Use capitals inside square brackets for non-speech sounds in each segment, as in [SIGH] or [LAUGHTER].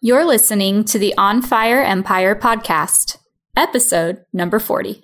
You're listening to the On Fire Empire podcast, episode number 40.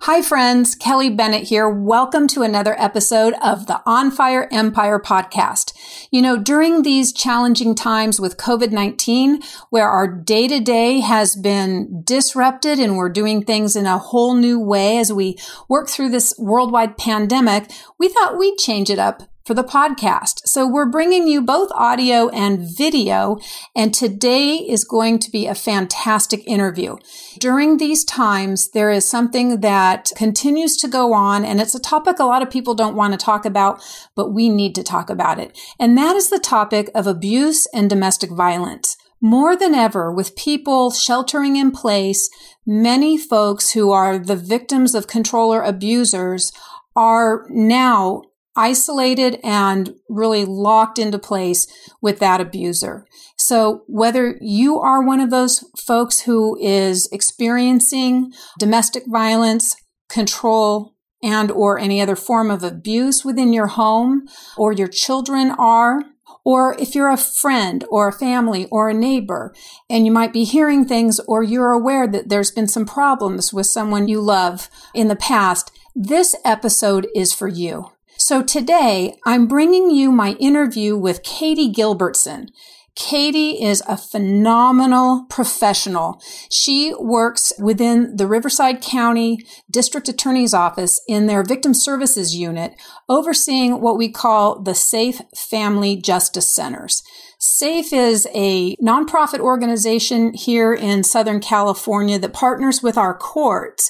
Hi, friends. Kelly Bennett here. Welcome to another episode of the On Fire Empire podcast. You know, during these challenging times with COVID-19, where our day to day has been disrupted and we're doing things in a whole new way as we work through this worldwide pandemic, we thought we'd change it up for the podcast. So we're bringing you both audio and video, and today is going to be a fantastic interview. During these times, there is something that continues to go on, and it's a topic a lot of people don't want to talk about, but we need to talk about it. And that is the topic of abuse and domestic violence. More than ever, with people sheltering in place, many folks who are the victims of controller abusers are now isolated and really locked into place with that abuser. So whether you are one of those folks who is experiencing domestic violence, control, and or any other form of abuse within your home or your children are, or if you're a friend or a family or a neighbor and you might be hearing things or you're aware that there's been some problems with someone you love in the past, this episode is for you. So today I'm bringing you my interview with Katie Gilbertson. Katie is a phenomenal professional. She works within the Riverside County District Attorney's Office in their Victim Services Unit, overseeing what we call the Safe Family Justice Centers. SAFE is a nonprofit organization here in Southern California that partners with our courts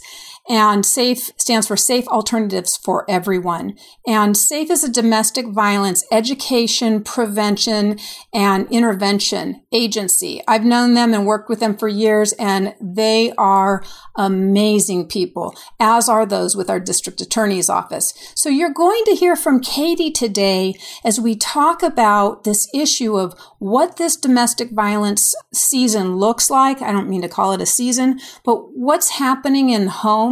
and SAFE stands for Safe Alternatives for Everyone. And SAFE is a domestic violence education, prevention, and intervention agency. I've known them and worked with them for years, and they are amazing people, as are those with our district attorney's office. So you're going to hear from Katie today as we talk about this issue of what this domestic violence season looks like. I don't mean to call it a season, but what's happening in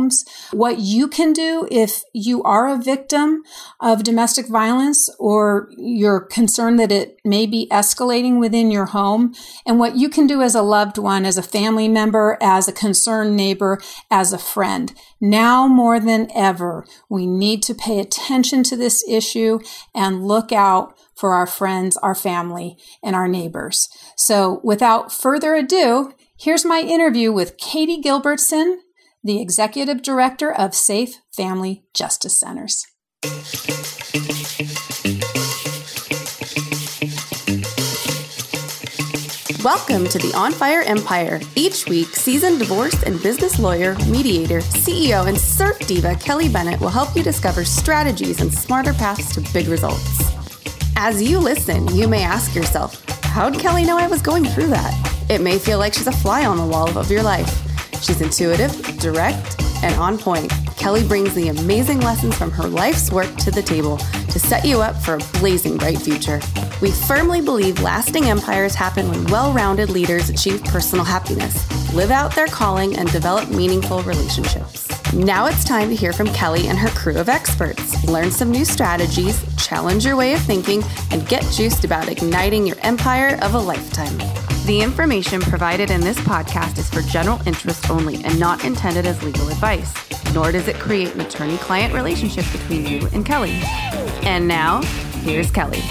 homes, what you can do if you are a victim of domestic violence or you're concerned that it may be escalating within your home, and what you can do as a loved one, as a family member, as a concerned neighbor, as a friend. Now more than ever, we need to pay attention to this issue and look out for our friends, our family, and our neighbors. So without further ado, here's my interview with Katie Gilbertson, the Executive Director of Safe Family Justice Centers. Welcome to the On Fire Empire. Each week, seasoned divorce and business lawyer, mediator, CEO, and surf diva Kelly Bennett will help you discover strategies and smarter paths to big results. As you listen, you may ask yourself, How'd Kelly know I was going through that? It may feel like she's a fly on the wall of your life. She's intuitive, direct, and on point. Kelly brings the amazing lessons from her life's work to the table to set you up for a blazing bright future. We firmly believe lasting empires happen when well rounded leaders achieve personal happiness, live out their calling, and develop meaningful relationships. Now it's time to hear from Kelly and her crew of experts. Learn some new strategies, challenge your way of thinking, and get juiced about igniting your empire of a lifetime. The information provided in this podcast is for general interest only and not intended as legal advice, nor does it create an attorney client relationship between you and Kelly. And now, here's Kelly.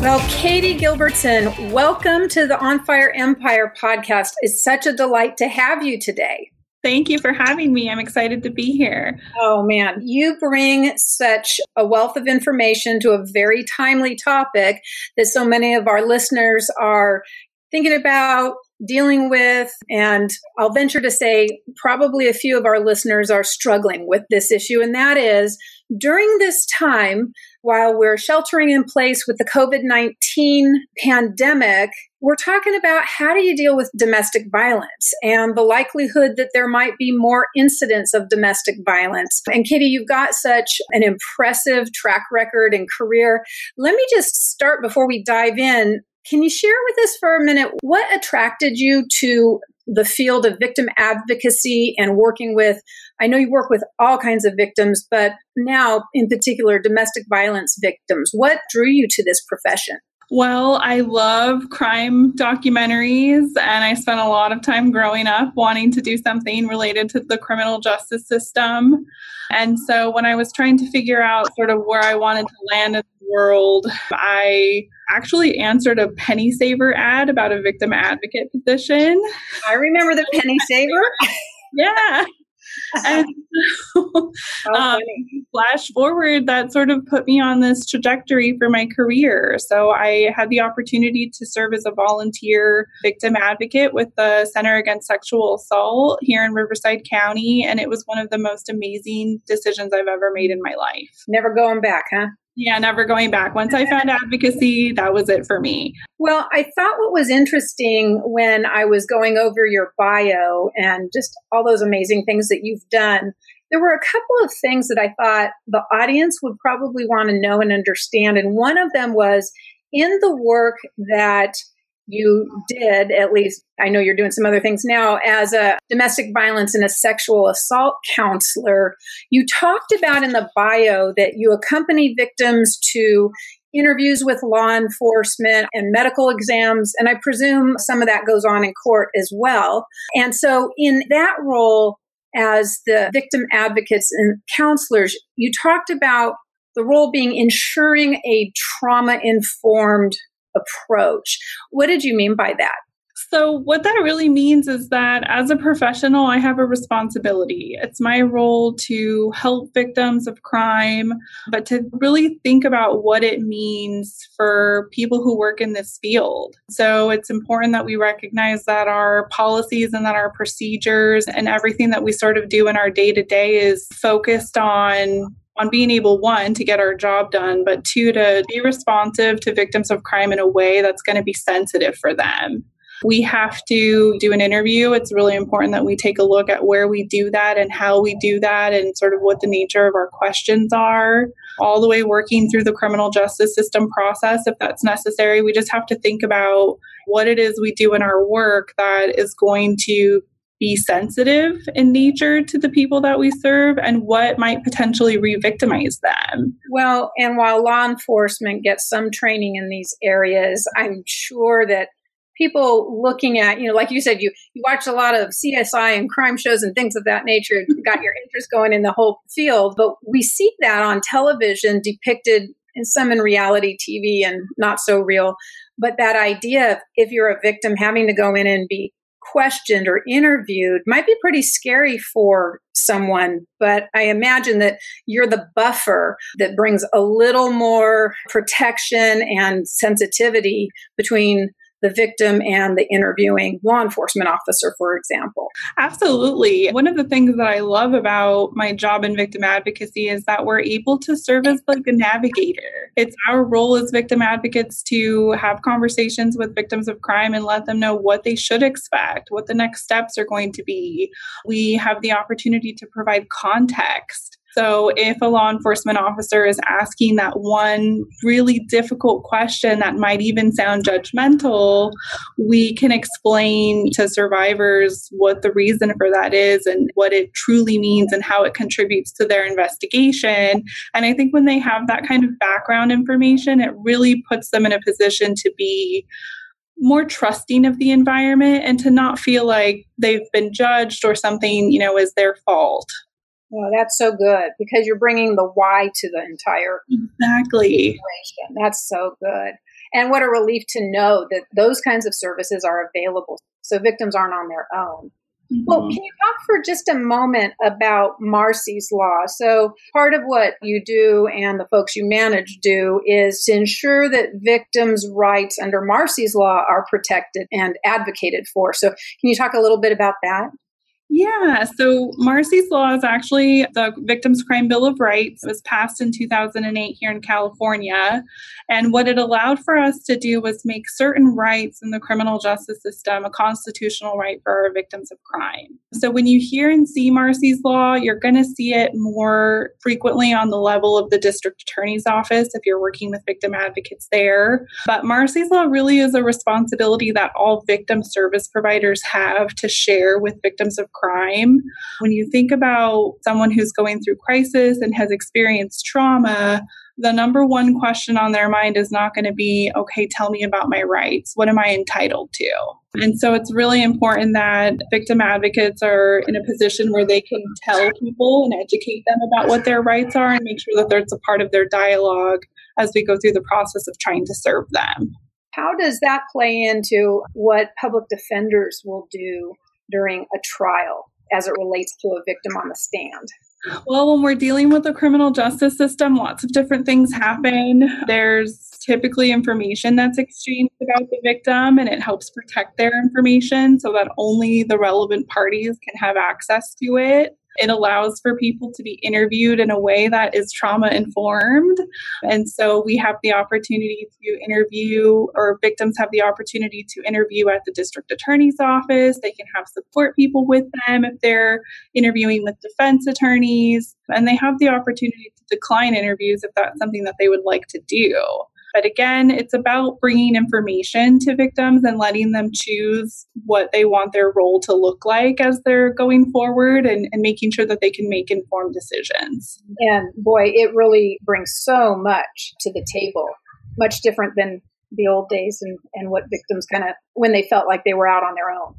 Well, Katie Gilbertson, welcome to the On Fire Empire podcast. It's such a delight to have you today. Thank you for having me. I'm excited to be here. Oh, man. You bring such a wealth of information to a very timely topic that so many of our listeners are thinking about, dealing with, and I'll venture to say probably a few of our listeners are struggling with this issue, and that is during this time, while we're sheltering in place with the COVID 19 pandemic, we're talking about how do you deal with domestic violence and the likelihood that there might be more incidents of domestic violence. And Katie, you've got such an impressive track record and career. Let me just start before we dive in. Can you share with us for a minute what attracted you to the field of victim advocacy and working with I know you work with all kinds of victims, but now in particular, domestic violence victims. What drew you to this profession? Well, I love crime documentaries, and I spent a lot of time growing up wanting to do something related to the criminal justice system. And so when I was trying to figure out sort of where I wanted to land in the world, I actually answered a Penny Saver ad about a victim advocate position. I remember the Penny Saver. [LAUGHS] yeah and [LAUGHS] [LAUGHS] so, um, flash forward, that sort of put me on this trajectory for my career. So I had the opportunity to serve as a volunteer victim advocate with the Center Against Sexual Assault here in Riverside County. And it was one of the most amazing decisions I've ever made in my life. Never going back, huh? Yeah, never going back. Once I found advocacy, that was it for me. Well, I thought what was interesting when I was going over your bio and just all those amazing things that you've done, there were a couple of things that I thought the audience would probably want to know and understand. And one of them was in the work that you did, at least I know you're doing some other things now, as a domestic violence and a sexual assault counselor, you talked about in the bio that you accompany victims to interviews with law enforcement and medical exams. And I presume some of that goes on in court as well. And so, in that role, as the victim advocates and counselors, you talked about the role being ensuring a trauma informed approach. What did you mean by that? So, what that really means is that as a professional, I have a responsibility. It's my role to help victims of crime, but to really think about what it means for people who work in this field. So, it's important that we recognize that our policies and that our procedures and everything that we sort of do in our day to day is focused on on being able one to get our job done but two to be responsive to victims of crime in a way that's going to be sensitive for them. We have to do an interview. It's really important that we take a look at where we do that and how we do that and sort of what the nature of our questions are all the way working through the criminal justice system process if that's necessary. We just have to think about what it is we do in our work that is going to be sensitive in nature to the people that we serve and what might potentially re victimize them. Well, and while law enforcement gets some training in these areas, I'm sure that people looking at, you know, like you said, you, you watch a lot of CSI and crime shows and things of that nature, got your interest going in the whole field, but we see that on television depicted in some in reality TV and not so real. But that idea of if you're a victim having to go in and be questioned or interviewed might be pretty scary for someone, but I imagine that you're the buffer that brings a little more protection and sensitivity between the victim and the interviewing law enforcement officer, for example. Absolutely. One of the things that I love about my job in victim advocacy is that we're able to serve as like a navigator. It's our role as victim advocates to have conversations with victims of crime and let them know what they should expect, what the next steps are going to be. We have the opportunity to provide context so, if a law enforcement officer is asking that one really difficult question that might even sound judgmental, we can explain to survivors what the reason for that is and what it truly means and how it contributes to their investigation. And I think when they have that kind of background information, it really puts them in a position to be more trusting of the environment and to not feel like they've been judged or something, you know, is their fault. Oh, that's so good because you're bringing the why to the entire exactly situation. That's so good. And what a relief to know that those kinds of services are available so victims aren't on their own. Mm-hmm. Well, can you talk for just a moment about Marsy's Law? So, part of what you do and the folks you manage do is to ensure that victims' rights under Marsy's Law are protected and advocated for. So, can you talk a little bit about that? Yeah, so Marsy's Law is actually the Victims' Crime Bill of Rights. It was passed in 2008 here in California. And what it allowed for us to do was make certain rights in the criminal justice system a constitutional right for our victims of crime. So when you hear and see Marsy's Law, you're going to see it more frequently on the level of the district attorney's office if you're working with victim advocates there. But Marsy's Law really is a responsibility that all victim service providers have to share with victims of crime crime. When you think about someone who's going through crisis and has experienced trauma, the number one question on their mind is not going to be, okay, tell me about my rights. What am I entitled to? Mm-hmm. And so it's really important that victim advocates are in a position where they can tell people and educate them about what their rights are and make sure that that's a part of their dialogue as we go through the process of trying to serve them. How does that play into what public defenders will do during a trial as it relates to a victim on the stand? Well, when we're dealing with the criminal justice system, lots of different things happen. There's typically information that's exchanged about the victim, and it helps protect their information so that only the relevant parties can have access to it. It allows for people to be interviewed in a way that is trauma informed. And so we have the opportunity to interview, or victims have the opportunity to interview at the district attorney's office. They can have support people with them if they're interviewing with defense attorneys. And they have the opportunity to decline interviews if that's something that they would like to do. But again, it's about bringing information to victims and letting them choose what they want their role to look like as they're going forward and, and making sure that they can make informed decisions. And boy, it really brings so much to the table, much different than the old days and, and what victims kind of, when they felt like they were out on their own,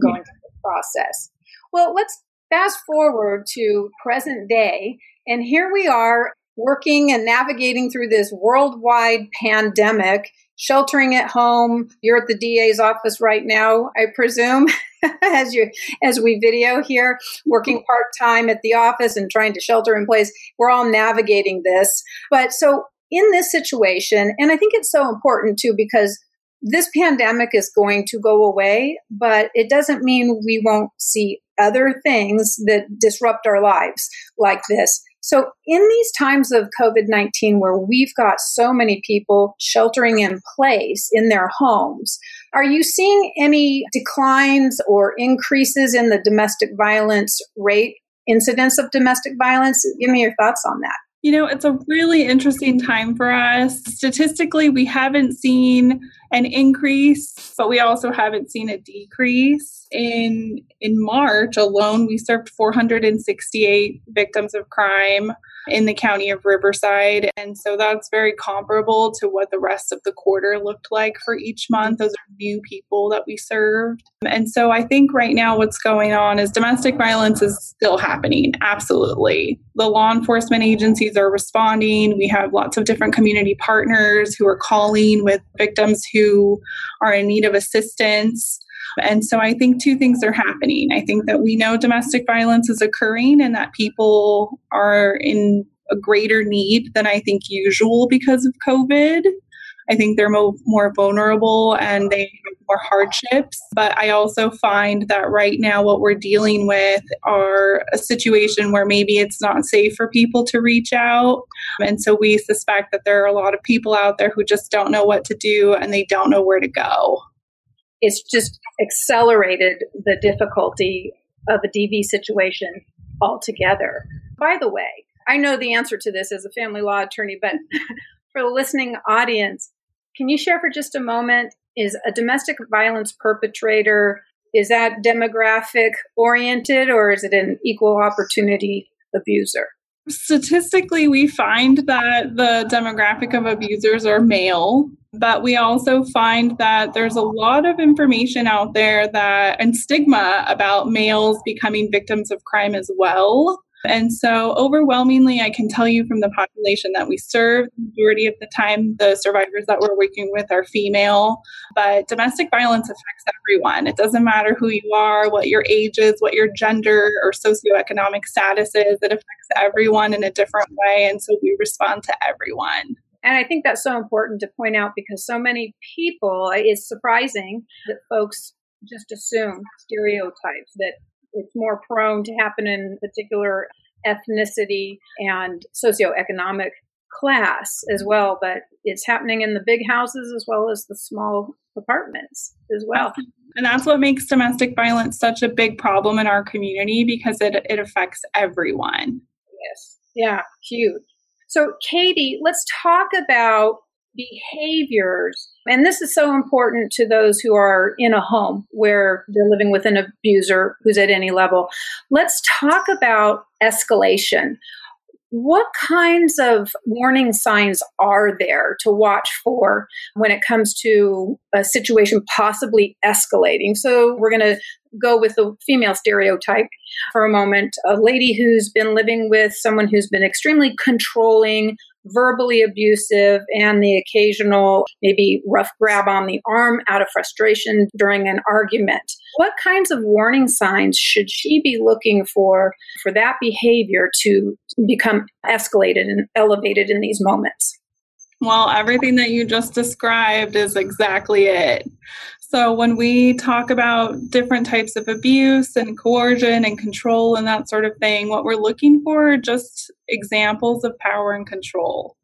going through the process. Well, let's fast forward to present day. And here we are working and navigating through this worldwide pandemic, sheltering at home. You're at the DA's office right now, I presume, [LAUGHS] as you as we video here, working part time at the office and trying to shelter in place. We're all navigating this. But so in this situation, and I think it's so important too because this pandemic is going to go away, but it doesn't mean we won't see other things that disrupt our lives like this. So, in these times of COVID 19, where we've got so many people sheltering in place in their homes, are you seeing any declines or increases in the domestic violence rate, incidence of domestic violence? Give me your thoughts on that. You know, it's a really interesting time for us. Statistically, we haven't seen an increase, but we also haven't seen a decrease. In in March alone, we served 468 victims of crime in the county of Riverside. And so that's very comparable to what the rest of the quarter looked like for each month. Those are new people that we served. And so I think right now what's going on is domestic violence is still happening. Absolutely. The law enforcement agencies are responding. We have lots of different community partners who are calling with victims who are in need of assistance. And so I think two things are happening. I think that we know domestic violence is occurring and that people are in a greater need than I think usual because of COVID. I think they're mo- more vulnerable and they have more hardships. But I also find that right now, what we're dealing with are a situation where maybe it's not safe for people to reach out. And so we suspect that there are a lot of people out there who just don't know what to do and they don't know where to go it's just accelerated the difficulty of a DV situation altogether. By the way, I know the answer to this as a family law attorney, but [LAUGHS] for the listening audience, can you share for just a moment is a domestic violence perpetrator is that demographic oriented or is it an equal opportunity abuser? Statistically, we find that the demographic of abusers are male, but we also find that there's a lot of information out there that and stigma about males becoming victims of crime as well. And so, overwhelmingly, I can tell you from the population that we serve, the majority of the time, the survivors that we're working with are female. But domestic violence affects everyone. It doesn't matter who you are, what your age is, what your gender or socioeconomic status is, it affects everyone in a different way. And so, we respond to everyone. And I think that's so important to point out because so many people, it's surprising that folks just assume stereotypes that it's more prone to happen in particular ethnicity and socioeconomic class as well, but it's happening in the big houses as well as the small apartments as well. And that's what makes domestic violence such a big problem in our community because it, it affects everyone. Yes. Yeah, huge. So, Katie, let's talk about behaviors, and this is so important to those who are in a home where they're living with an abuser who's at any level. Let's talk about escalation. What kinds of warning signs are there to watch for when it comes to a situation possibly escalating? So, we're going to go with the female stereotype for a moment. A lady who's been living with someone who's been extremely controlling, verbally abusive, and the occasional maybe rough grab on the arm out of frustration during an argument. What kinds of warning signs should she be looking for for that behavior to become escalated and elevated in these moments? Well, everything that you just described is exactly it. So, when we talk about different types of abuse and coercion and control and that sort of thing, what we're looking for are just examples of power and control.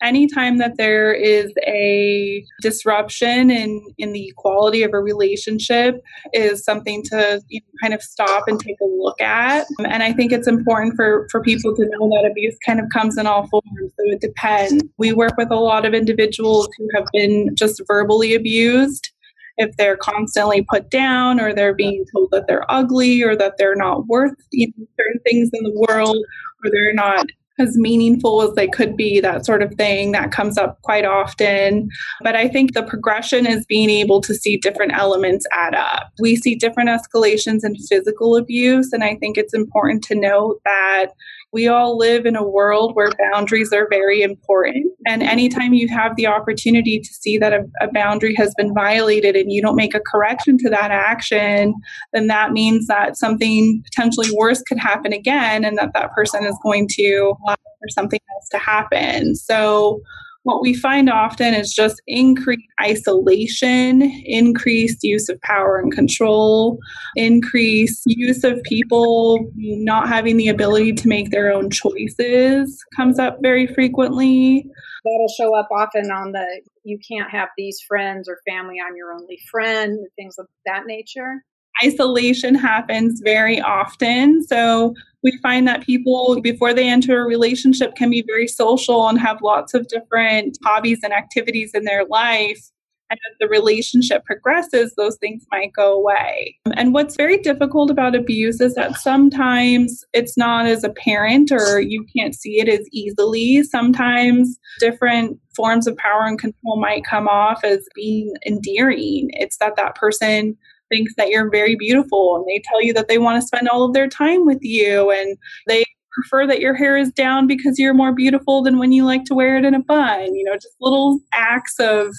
Anytime that there is a disruption in, in the quality of a relationship is something to you know, kind of stop and take a look at. And I think it's important for, for people to know that abuse kind of comes in all forms. So it depends. We work with a lot of individuals who have been just verbally abused if they're constantly put down or they're being told that they're ugly or that they're not worth certain things in the world or they're not as meaningful as they could be, that sort of thing that comes up quite often. But I think the progression is being able to see different elements add up. We see different escalations in physical abuse, and I think it's important to note that we all live in a world where boundaries are very important. And anytime you have the opportunity to see that a, a, boundary has been violated and you don't make a correction to that action, then that means that something potentially worse could happen again and that that person is going to allow for something else to happen. So, what we find often is just increased isolation, increased use of power and control, increased use of people not having the ability to make their own choices comes up very frequently. That'll show up often on the you can't have these friends or family, I'm your only friend, things of that nature isolation happens very often. So we find that people, before they enter a relationship, can be very social and have lots of different hobbies and activities in their life. And as the relationship progresses, those things might go away. And what's very difficult about abuse is that sometimes it's not as apparent or you can't see it as easily. Sometimes different forms of power and control might come off as being endearing. It's that that person thinks that you're very beautiful and they tell you that they want to spend all of their time with you and they prefer that your hair is down because you're more beautiful than when you like to wear it in a bun you know just little acts of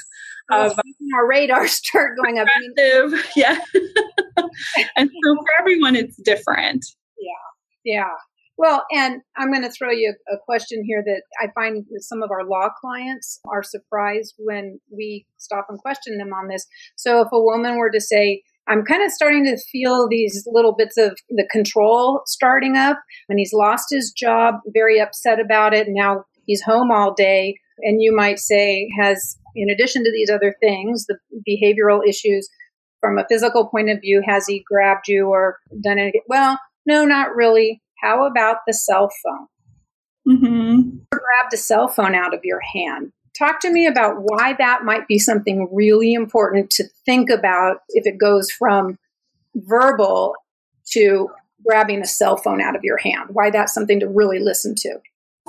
of our radar [LAUGHS] start going up. [LAUGHS] Yeah. [LAUGHS] And so for everyone it's different. Yeah yeah. Well, and I'm going to throw you a, question here that I find that some of our law clients are surprised when we stop and question them on this. So if a woman were to say, I'm kind of starting to feel these little bits of the control starting up. When he's lost his job, very upset about it. Now he's home all day. And you might say, has, in addition to these other things, the behavioral issues from a physical point of view, has he grabbed you or done anything? Well, no, not really. How about the cell phone? Mm-hmm. Grabbed a cell phone out of your hand. Talk to me about why that might be something really important to think about if it goes from verbal to grabbing a cell phone out of your hand, why that's something to really listen to.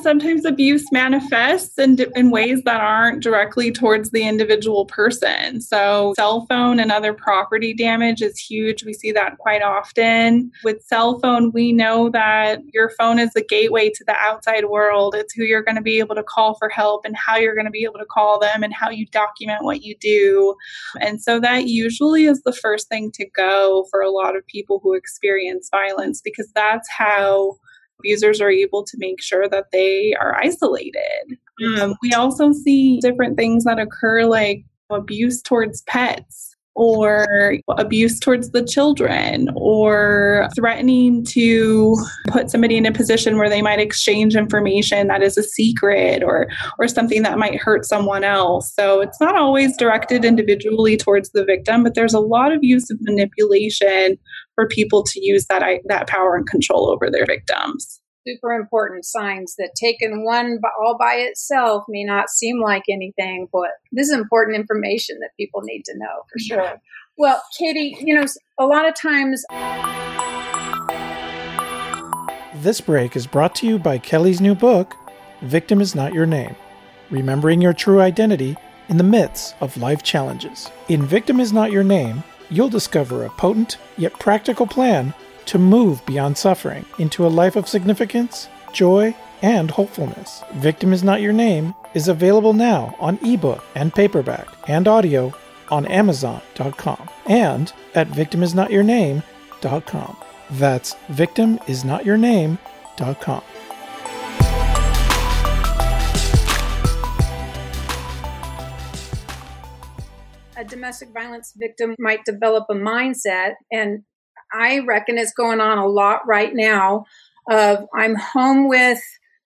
Sometimes abuse manifests in, in ways that aren't directly towards the individual person. So, cell phone and other property damage is huge. We see that quite often. With cell phone, we know that your phone is the gateway to the outside world. It's who you're going to be able to call for help and how you're going to be able to call them and how you document what you do. And so, that usually is the first thing to go for a lot of people who experience violence because that's how abusers are able to make sure that they are isolated. Um, we also see different things that occur like abuse towards pets or abuse towards the children or threatening to put somebody in a position where they might exchange information that is a secret or or something that might hurt someone else so it's not always directed individually towards the victim but there's a lot of use of manipulation for people to use that that power and control over their victims super important signs that taken one all by itself may not seem like anything, but this is important information that people need to know for sure. Well, Katie, you know, a lot of times. This break is brought to you by Kelly's new book, Victim is Not Your Name Remembering Your True Identity in the Midst of Life Challenges. In Victim is Not Your Name, you'll discover a potent yet practical plan to move beyond suffering into a life of significance, joy, and hopefulness. Victim is Not Your Name is available now on ebook and paperback and audio on Amazon.com and at victimisnotyourname.com. That's victimisnotyourname.com. A domestic violence victim might develop a mindset and I reckon it's going on a lot right now of I'm home with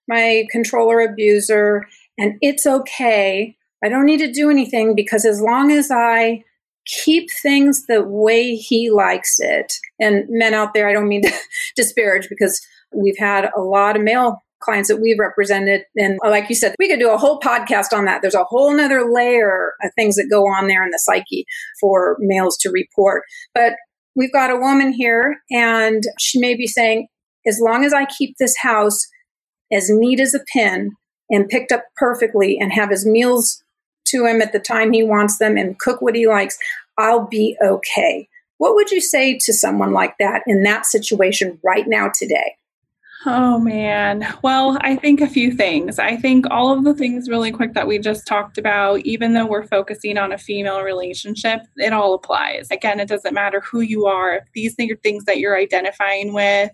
my controller abuser and it's okay. I don't need to do anything because as long as I keep things the way he likes it, and men out there, I don't mean [LAUGHS] to disparage because we've had a lot of male clients that we've represented. And like you said, we could do a whole podcast on that. There's a whole nother layer of things that go on there in the psyche for males to report. But we've got a woman here and she may be saying, as long as I keep this house as neat as a pin and picked up perfectly and have his meals to him at the time he wants them and cook what he likes, I'll be okay. What would you say to someone like that in that situation right now today? Oh man. Well, I think a few things. I think all of the things really quick that we just talked about, even though we're focusing on a female relationship, it all applies. Again, it doesn't matter who you are. If these are things that you're identifying with,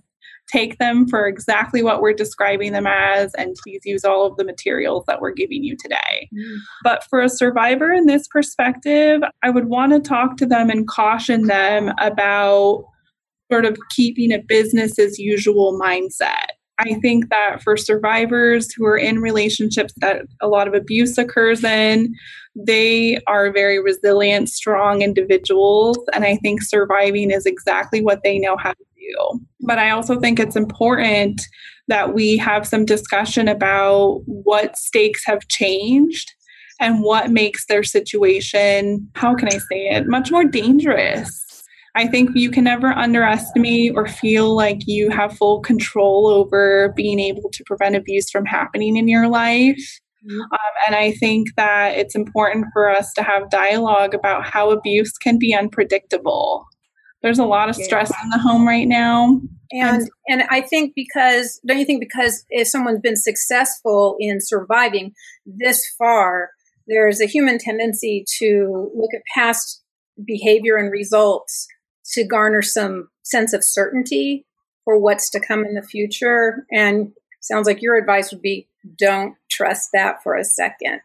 take them for exactly what we're describing them as, and please use all of the materials that we're giving you today. Mm. But for a survivor in this perspective, I would want to talk to them and caution them about sort of keeping a business as usual mindset. I think that for survivors who are in relationships that a lot of abuse occurs in, they are very resilient, strong individuals. And I think surviving is exactly what they know how to do. But I also think it's important that we have some discussion about what stakes have changed and what makes their situation, how can I say it, much more dangerous I think you can never underestimate or feel like you have full control over being able to prevent abuse from happening in your life. Mm-hmm. Um, and I think that it's important for us to have dialogue about how abuse can be unpredictable. There's a lot of stress in the home right now. And and I think because don't you think because if someone's been successful in surviving this far, there's a human tendency to look at past behavior and results to garner some sense of certainty for what's to come in the future. And sounds like your advice would be don't trust that for a second.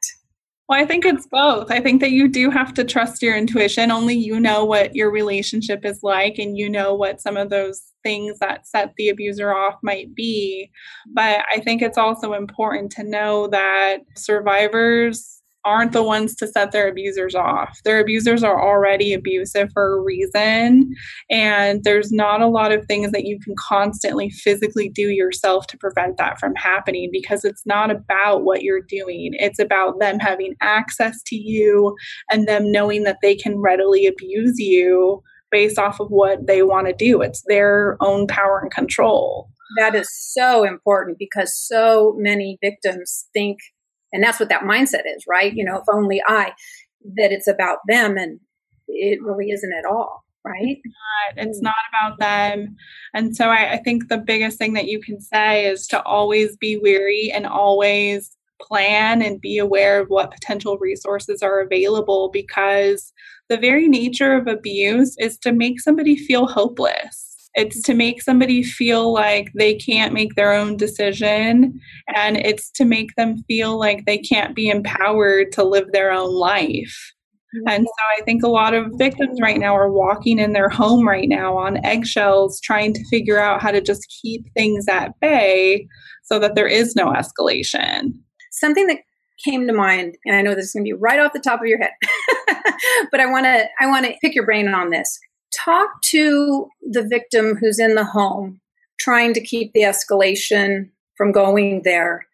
Well, I think it's both. I think that you do have to trust your intuition. Only you know what your relationship is like, and you know what some of those things that set the abuser off might be. But I think it's also important to know that survivors aren't the ones to set their abusers off. Their abusers are already abusive for a reason. And there's not a lot of things that you can constantly physically do yourself to prevent that from happening because it's not about what you're doing. It's about them having access to you and them knowing that they can readily abuse you based off of what they want to do. It's their own power and control. That is so important because so many victims think and that's what that mindset is, right? You know, if only I, that it's about them and it really isn't at all, right? It's not, it's mm. not about them. And so I, I think the biggest thing that you can say is to always be weary and always plan and be aware of what potential resources are available because the very nature of abuse is to make somebody feel hopeless it's to make somebody feel like they can't make their own decision, and it's to make them feel like they can't be empowered to live their own life. Mm-hmm. And so I think a lot of victims right now are walking in their home right now on eggshells, trying to figure out how to just keep things at bay so that there is no escalation. Something that came to mind, and I know this is going to be right off the top of your head, [LAUGHS] but I want to I want to pick your brain on this talk to the victim who's in the home trying to keep the escalation from going there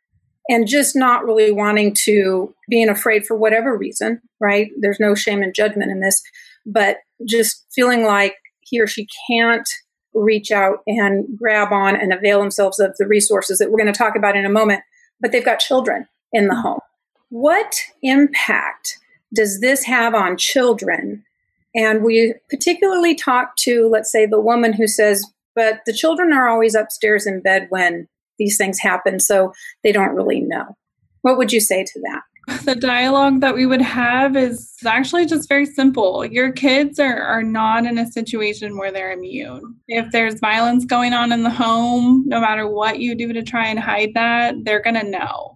and just not really wanting to being afraid for whatever reason, right? There's no shame and judgment in this, but just feeling like he or she can't reach out and grab on and avail themselves of the resources that we're going to talk about in a moment, but they've got children in the home. What impact does this have on children? And we particularly talk to, let's say, the woman who says, but the children are always upstairs in bed when these things happen, so they don't really know. What would you say to that? The dialogue that we would have is actually just very simple. Your kids are, are not in a situation where they're immune. If there's violence going on in the home, no matter what you do to try and hide that, they're going to know.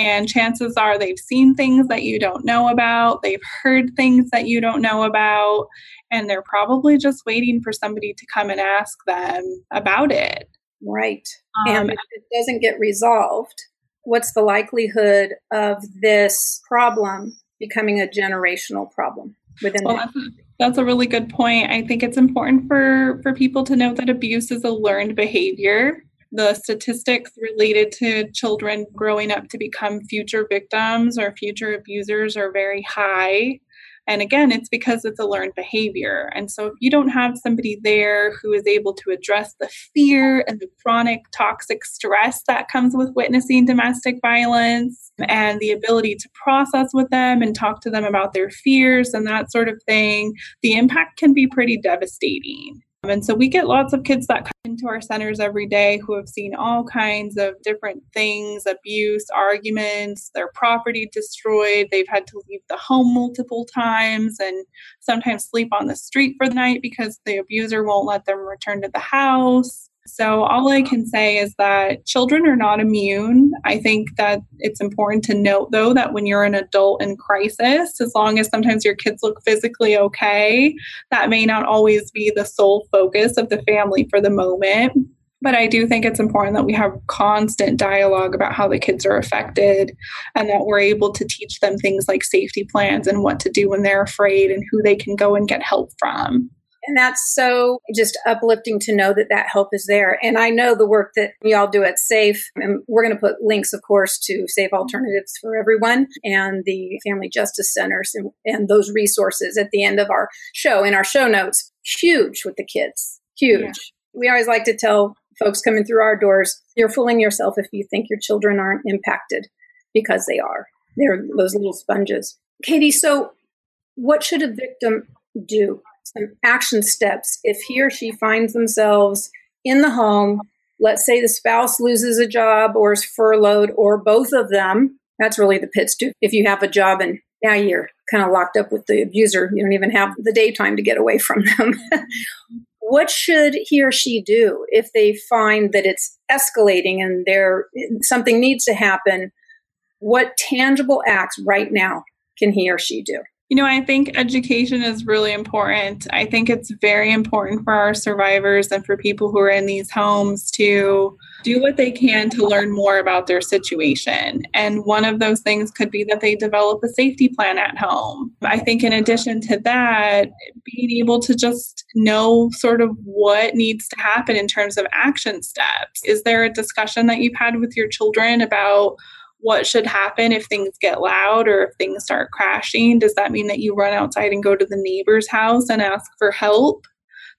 And chances are they've seen things that you don't know about, they've heard things that you don't know about, and they're probably just waiting for somebody to come and ask them about it. Right. Um, and if it doesn't get resolved, what's the likelihood of this problem becoming a generational problem within well, that's, that's a really good point. I think it's important for, for people to know that abuse is a learned behavior. The statistics related to children growing up to become future victims or future abusers are very high. And again, it's because it's a learned behavior. And so if you don't have somebody there who is able to address the fear and the chronic toxic stress that comes with witnessing domestic violence and the ability to process with them and talk to them about their fears and that sort of thing, the impact can be pretty devastating. And so we get lots of kids that come into our centers every day who have seen all kinds of different things abuse, arguments, their property destroyed. They've had to leave the home multiple times and sometimes sleep on the street for the night because the abuser won't let them return to the house. So, all I can say is that children are not immune. I think that it's important to note, though, that when you're an adult in crisis, as long as sometimes your kids look physically okay, that may not always be the sole focus of the family for the moment. But I do think it's important that we have constant dialogue about how the kids are affected and that we're able to teach them things like safety plans and what to do when they're afraid and who they can go and get help from. And that's so just uplifting to know that that help is there. And I know the work that y'all do at SAFE, and we're going to put links, of course, to Safe Alternatives for Everyone and the Family Justice Centers and, and those resources at the end of our show in our show notes. Huge with the kids. Huge. Yeah. We always like to tell folks coming through our doors, you're fooling yourself if you think your children aren't impacted because they are. They're those little sponges. Katie, so what should a victim do? Some action steps if he or she finds themselves in the home. Let's say the spouse loses a job or is furloughed, or both of them. That's really the pits too. If you have a job and now you're kind of locked up with the abuser, you don't even have the daytime to get away [LAUGHS] from them. what should he or she do if they find that it's escalating and there something needs to happen? What tangible acts right now can he or she do? You know, I think education is really important. I think it's very important for our survivors and for people who are in these homes to do what they can to learn more about their situation. And one of those things could be that they develop a safety plan at home. I think, in addition to that, being able to just know sort of what needs to happen in terms of action steps. Is there a discussion that you've had with your children about? What should happen if things get loud or if things start crashing? Does that mean that you run outside and go to the neighbor's house and ask for help?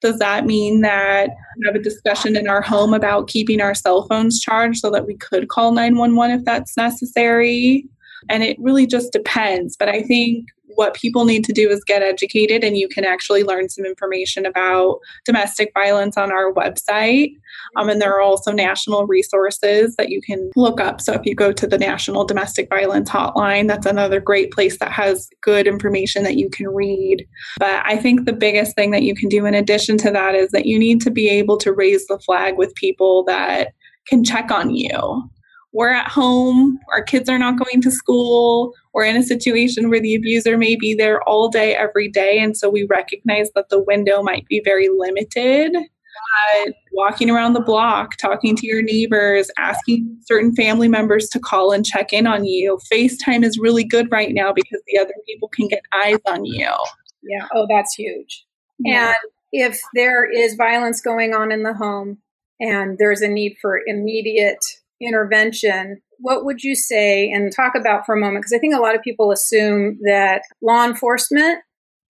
Does that mean that we have a discussion in our home about keeping our cell phones charged so that we could call 911 if that's necessary? And it really just depends. But I think what people need to do is get educated, and you can actually learn some information about domestic violence on our website. Um, and there are also national resources that you can look up. So if you go to the National Domestic Violence Hotline, that's another great place that has good information that you can read. But I think the biggest thing that you can do in addition to that is that you need to be able to raise the flag with people that can check on you we're at home, our kids are not going to school, we're in a situation where the abuser may be there all day, every day. And so we recognize that the window might be very limited. But walking around the block, talking to your neighbors, asking certain family members to call and check in on you. FaceTime is really good right now because the other people can get eyes on you. Yeah. Oh, that's huge. Yeah. And if there is violence going on in the home, and there's a need for immediate intervention, what would you say and talk about for a moment? Because I think a lot of people assume that law enforcement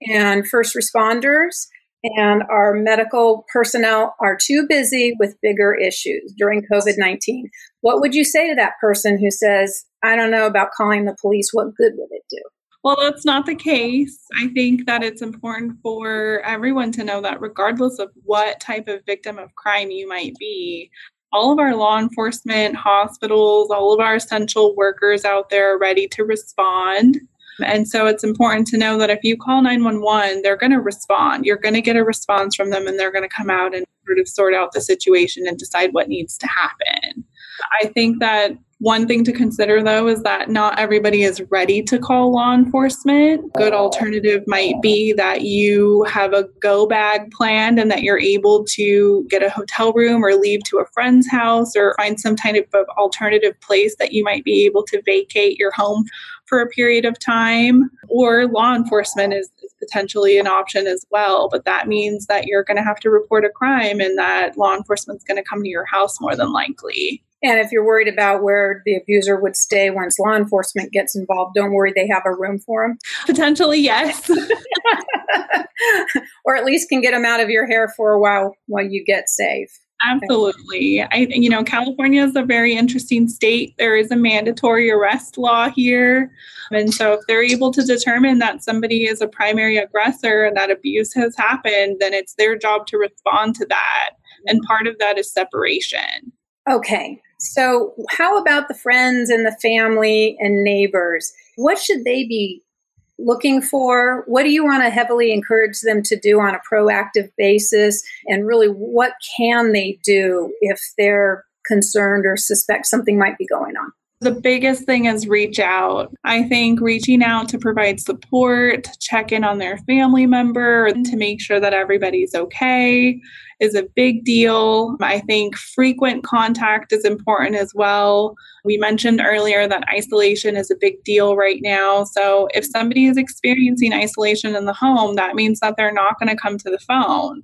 and first responders and our medical personnel are too busy with bigger issues during COVID 19. What would you say to that person who says, I don't know about calling the police? What good would it do? Well, that's not the case. I think that it's important for everyone to know that, regardless of what type of victim of crime you might be, all of our law enforcement, hospitals, all of our essential workers out there are ready to respond. And so it's important to know that if you call 911, they're going to respond. You're going to get a response from them and they're going to come out and sort of sort out the situation and decide what needs to happen. I think that one thing to consider though is that not everybody is ready to call law enforcement. Good alternative might be that you have a go bag planned and that you're able to get a hotel room or leave to a friend's house or find some type of alternative place that you might be able to vacate your home for a period of time. Or law enforcement is, is potentially an option as well, but that means that you're going to have to report a crime and that law enforcement's going to come to your house more than likely. And if you're worried about where the abuser would stay once law enforcement gets involved, don't worry, they have a room for him. Potentially, yes. [LAUGHS] or at least can get them out of your hair for a while while you get safe. Absolutely. I you know, California is a very interesting state. There is a mandatory arrest law here. And so if they're able to determine that somebody is a primary aggressor and that abuse has happened, then it's their job to respond to that. And part of that is separation. Okay. So, how about the friends and the family and neighbors? What should they be looking for? What do you want to heavily encourage them to do on a proactive basis? And really, what can they do if they're concerned or suspect something might be going on? The biggest thing is reach out. I think reaching out to provide support, to check in on their family member, and to make sure that everybody's okay is a big deal. I think frequent contact is important as well. We mentioned earlier that isolation is a big deal right now. So if somebody is experiencing isolation in the home, that means that they're not going to come to the phone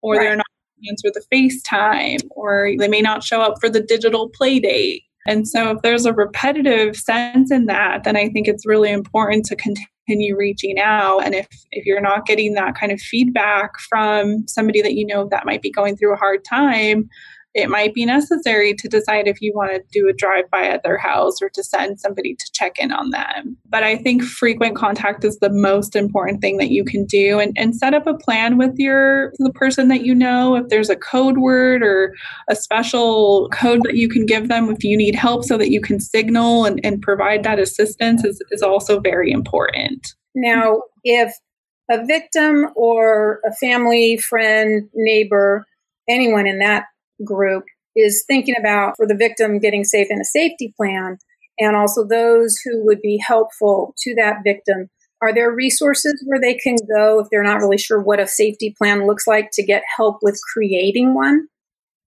or right. they're not answer the FaceTime or they may not show up for the digital play date and so, if there's a repetitive sense in that, then I think it's really important to continue reaching out. And if, if you're not getting that kind of feedback from somebody that you know that might be going through a hard time, it might be necessary to decide if you want to do a drive by at their house or to send somebody to check in on them. But I think frequent contact is the most important thing that you can do and, and set up a plan with your the person that you know. If there's a code word or a special code that you can give them if you need help so that you can signal and, and provide that assistance is, is also very important. Now, if a victim or a family, friend, neighbor, anyone in that group is thinking about for the victim getting safe in a safety plan and also those who would be helpful to that victim. Are there resources where they can go if they're not really sure what a safety plan looks like to get help with creating one?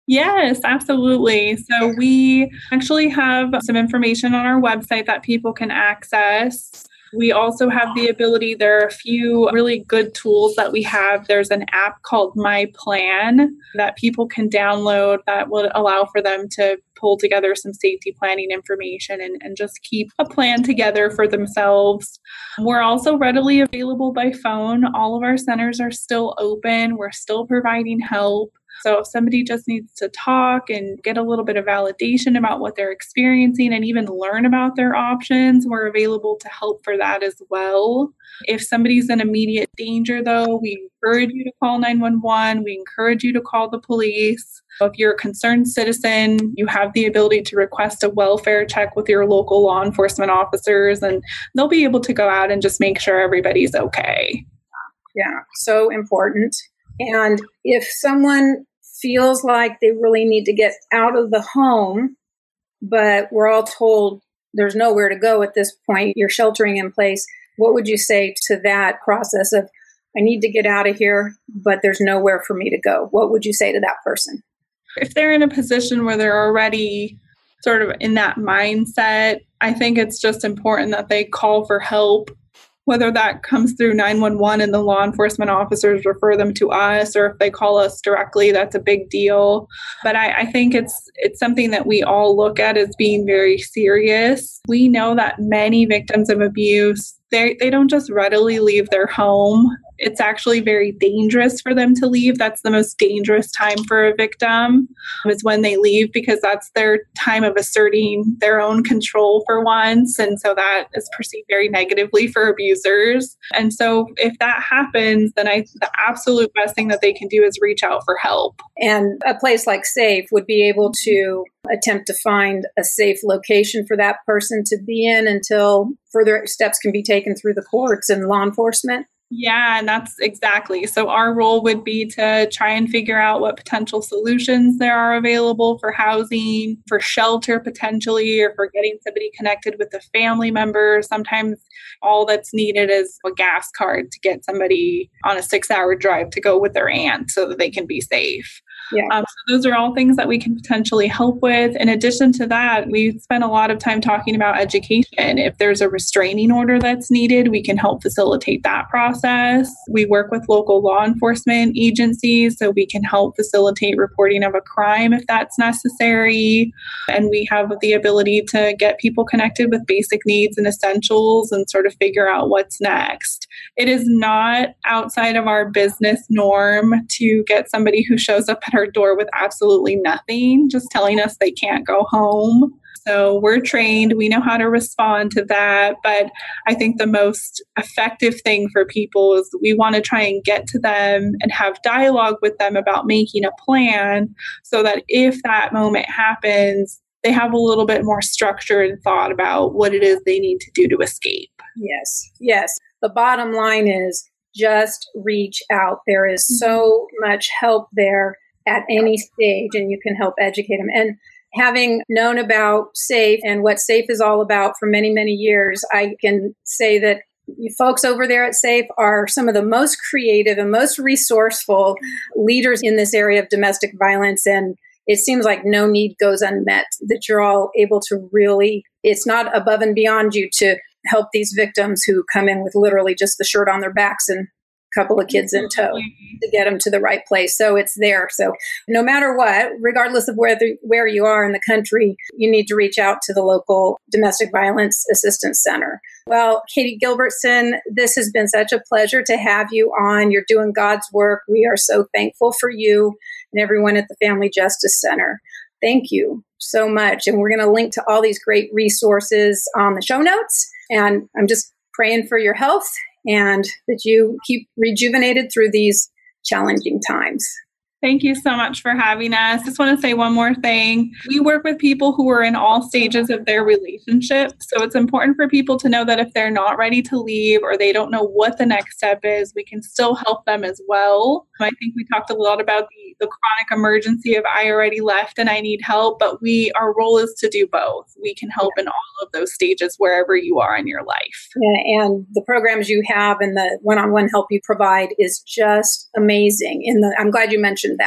Yes, absolutely. So we actually have some information on our website that people can access. We also have the ability, there are a few really good tools that we have. There's an app called My Plan that people can download that will allow for them to pull together some safety planning information and, and just keep a plan together for themselves. We're also readily available by phone. All of our centers are still open, we're still providing help. So if somebody just needs to talk and get a little bit of validation about what they're experiencing and even learn about their options, we're available to help for that as well. If somebody's in immediate danger, though, we encourage you to call 911. We encourage you to call the police. If you're a concerned citizen, you have the ability to request a welfare check with your local law enforcement officers, and they'll be able to go out and just make sure everybody's okay. Yeah, so important. And if someone feels like they really need to get out of the home, but we're all told there's nowhere to go at this point, you're sheltering in place. What would you say to that process of, I need to get out of here, but there's nowhere for me to go? What would you say to that person? If they're in a position where they're already sort of in that mindset, I think it's just important that they call for help whether that comes through 911 and the law enforcement officers refer them to us or if they call us directly that's a big deal. But I, I, think it's it's something that we all look at as being very serious. We know that many victims of abuse they, they don't just readily leave their home it's actually very dangerous for them to leave. That's the most dangerous time for a victim is when they leave because that's their time of asserting their own control for once. And so that is perceived very negatively for abusers. And so if that happens, then I the absolute best thing that they can do is reach out for help. And a place like SAFE would be able to attempt to find a safe location for that person to be in until further steps can be taken through the courts and law enforcement. Yeah, and that's exactly. So, our role would be to try and figure out what potential solutions there are available for housing, for shelter potentially, or for getting somebody connected with a family member. Sometimes all that's needed is a gas card to get somebody on a six hour drive to go with their aunt so that they can be safe. Yeah. Um, so those are all things that we can potentially help with. In addition to that, we spend a lot of time talking about education. If there's a restraining order that's needed, we can help facilitate that process. We work with local law enforcement agencies so we can help facilitate reporting of a crime if that's necessary. And we have the ability to get people connected with basic needs and essentials and sort of figure out what's next. It is not outside of our business norm to get somebody who shows up at our door with absolutely nothing, just telling us they can't go home. So we're trained, we know how to respond to that. But I think the most effective thing for people is we want to try and get to them and have dialogue with them about making a plan so that if that moment happens, they have a little bit more structure and thought about what it is they need to do to escape. Yes, yes. The bottom line is just reach out. There is so mm-hmm. much help there at any stage and you can help educate them. And having known about SAFE and what SAFE is all about for many, many years, I can say that you folks over there at SAFE are some of the most creative and most resourceful leaders in this area of domestic violence. And it seems like no need goes unmet, that you're all able to really, it's not above and beyond you to help these victims who come in with literally just the shirt on their backs and couple of kids in tow mm-hmm. to get them to the right place. So it's there. So no matter what, regardless of where the, where you are in the country, you need to reach out to the local domestic violence assistance center. Well, Katie Gilbertson, this has been such a pleasure to have you on. You're doing God's work. We are so thankful for you and everyone at the Family Justice Center. Thank you so much. And we're going to link to all these great resources on the show notes. And I'm just praying for your health and that you keep rejuvenated through these challenging times. Thank you so much for having us. Just want to say one more thing. We work with people who are in all stages of their relationship. So it's important for people to know that if they're not ready to leave or they don't know what the next step is, we can still help them as well. I think we talked a lot about the, the chronic emergency of I already left and I need help, but we our role is to do both. We can help in all of those stages wherever you are in your life. Yeah, and the programs you have and the one-on-one help you provide is just amazing. In the I'm glad you mentioned mentioned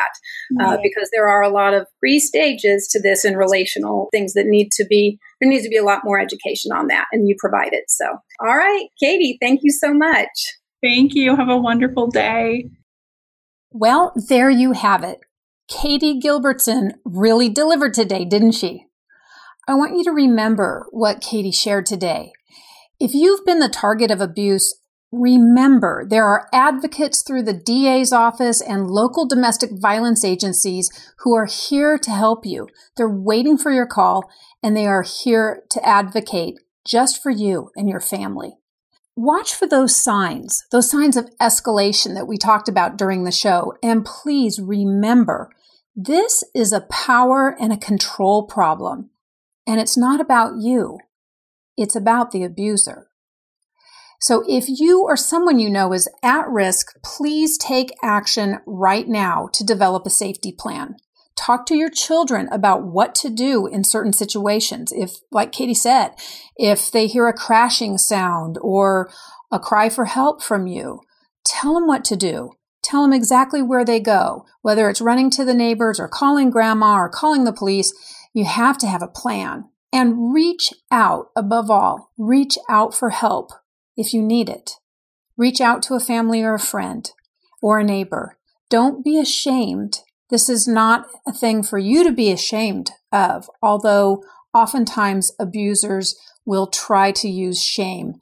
that uh, because there are a lot of pre stages to this and relational things that need to be, there needs to be a lot more education on that, and you provide it. So, all right, Katie, thank you so much. Thank you. Have a wonderful day. Well, there you have it. Katie Gilbertson really delivered today, didn't she? I want you to remember what Katie shared today. If you've been the target of abuse, Remember, there are advocates through the DA's office and local domestic violence agencies who are here to help you. They're waiting for your call and they are here to advocate just for you and your family. Watch for those signs, those signs of escalation that we talked about during the show. And please remember, this is a power and a control problem. And it's not about you. It's about the abuser. So if you or someone you know is at risk, please take action right now to develop a safety plan. Talk to your children about what to do in certain situations. If, like Katie said, if they hear a crashing sound or a cry for help from you, tell them what to do. Tell them exactly where they go, whether it's running to the neighbors or calling grandma or calling the police. You have to have a plan and reach out above all. Reach out for help if you need it. Reach out to a family or a friend or a neighbor. Don't be ashamed. This is not a thing for you to be ashamed of, although oftentimes abusers will try to use shame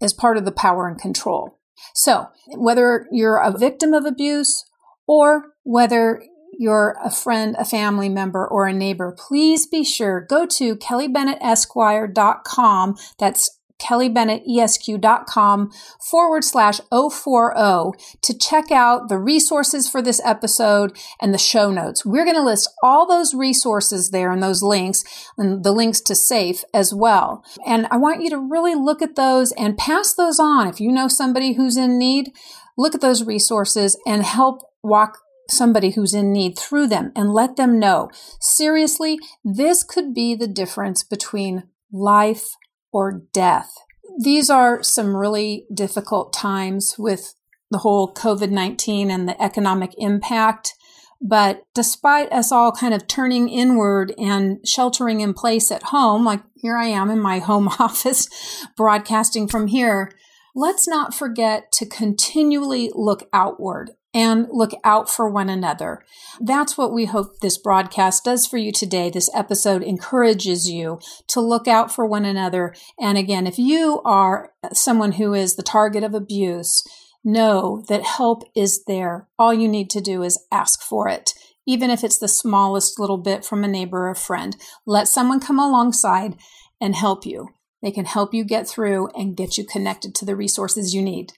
as part of the power and control. So, whether you're a victim of abuse or whether you're a friend, a family member, or a neighbor, please be sure go to kellybennetesquire.com. That's kellybennetesq.com forward slash 040 to check out the resources for this episode and the show notes. We're going to list all those resources there and those links and the links to SAFE as well. And I want you to really look at those and pass those on. If you know somebody who's in need, look at those resources and help walk somebody who's in need through them and let them know seriously, this could be the difference between life or death. These are some really difficult times with the whole COVID 19 and the economic impact. But despite us all kind of turning inward and sheltering in place at home, like here I am in my home [LAUGHS] office broadcasting from here, let's not forget to continually look outward and look out for one another. That's what we hope this broadcast does for you today. This episode encourages you to look out for one another. And again, if you are someone who is the target of abuse, know that help is there. All you need to do is ask for it. Even if it's the smallest little bit from a neighbor or friend, let someone come alongside and help you. They can help you get through and get you connected to the resources you need.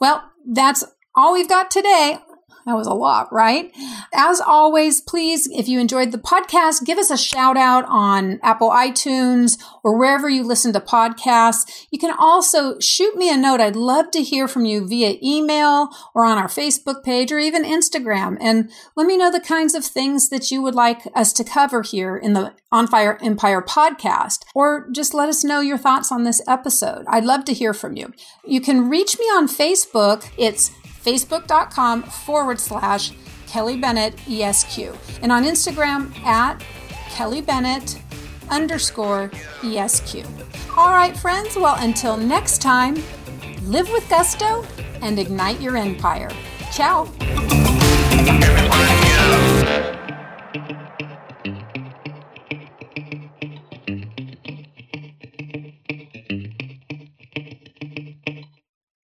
Well, that's all we've got today. That was a lot, right? As always, please, if you enjoyed the podcast, give us a shout out on Apple iTunes or wherever you listen to podcasts. You can also shoot me a note. I'd love to hear from you via email or on our Facebook page or even Instagram. And let me know the kinds of things that you would like us to cover here in the On Fire Empire podcast, or just let us know your thoughts on this episode. I'd love to hear from you. You can reach me on Facebook. It's facebook.com forward slash Kelly Bennett ESQ. And on Instagram at Kelly Bennett underscore ESQ. All right, friends. Well, until next time, live with gusto and ignite your empire. Ciao.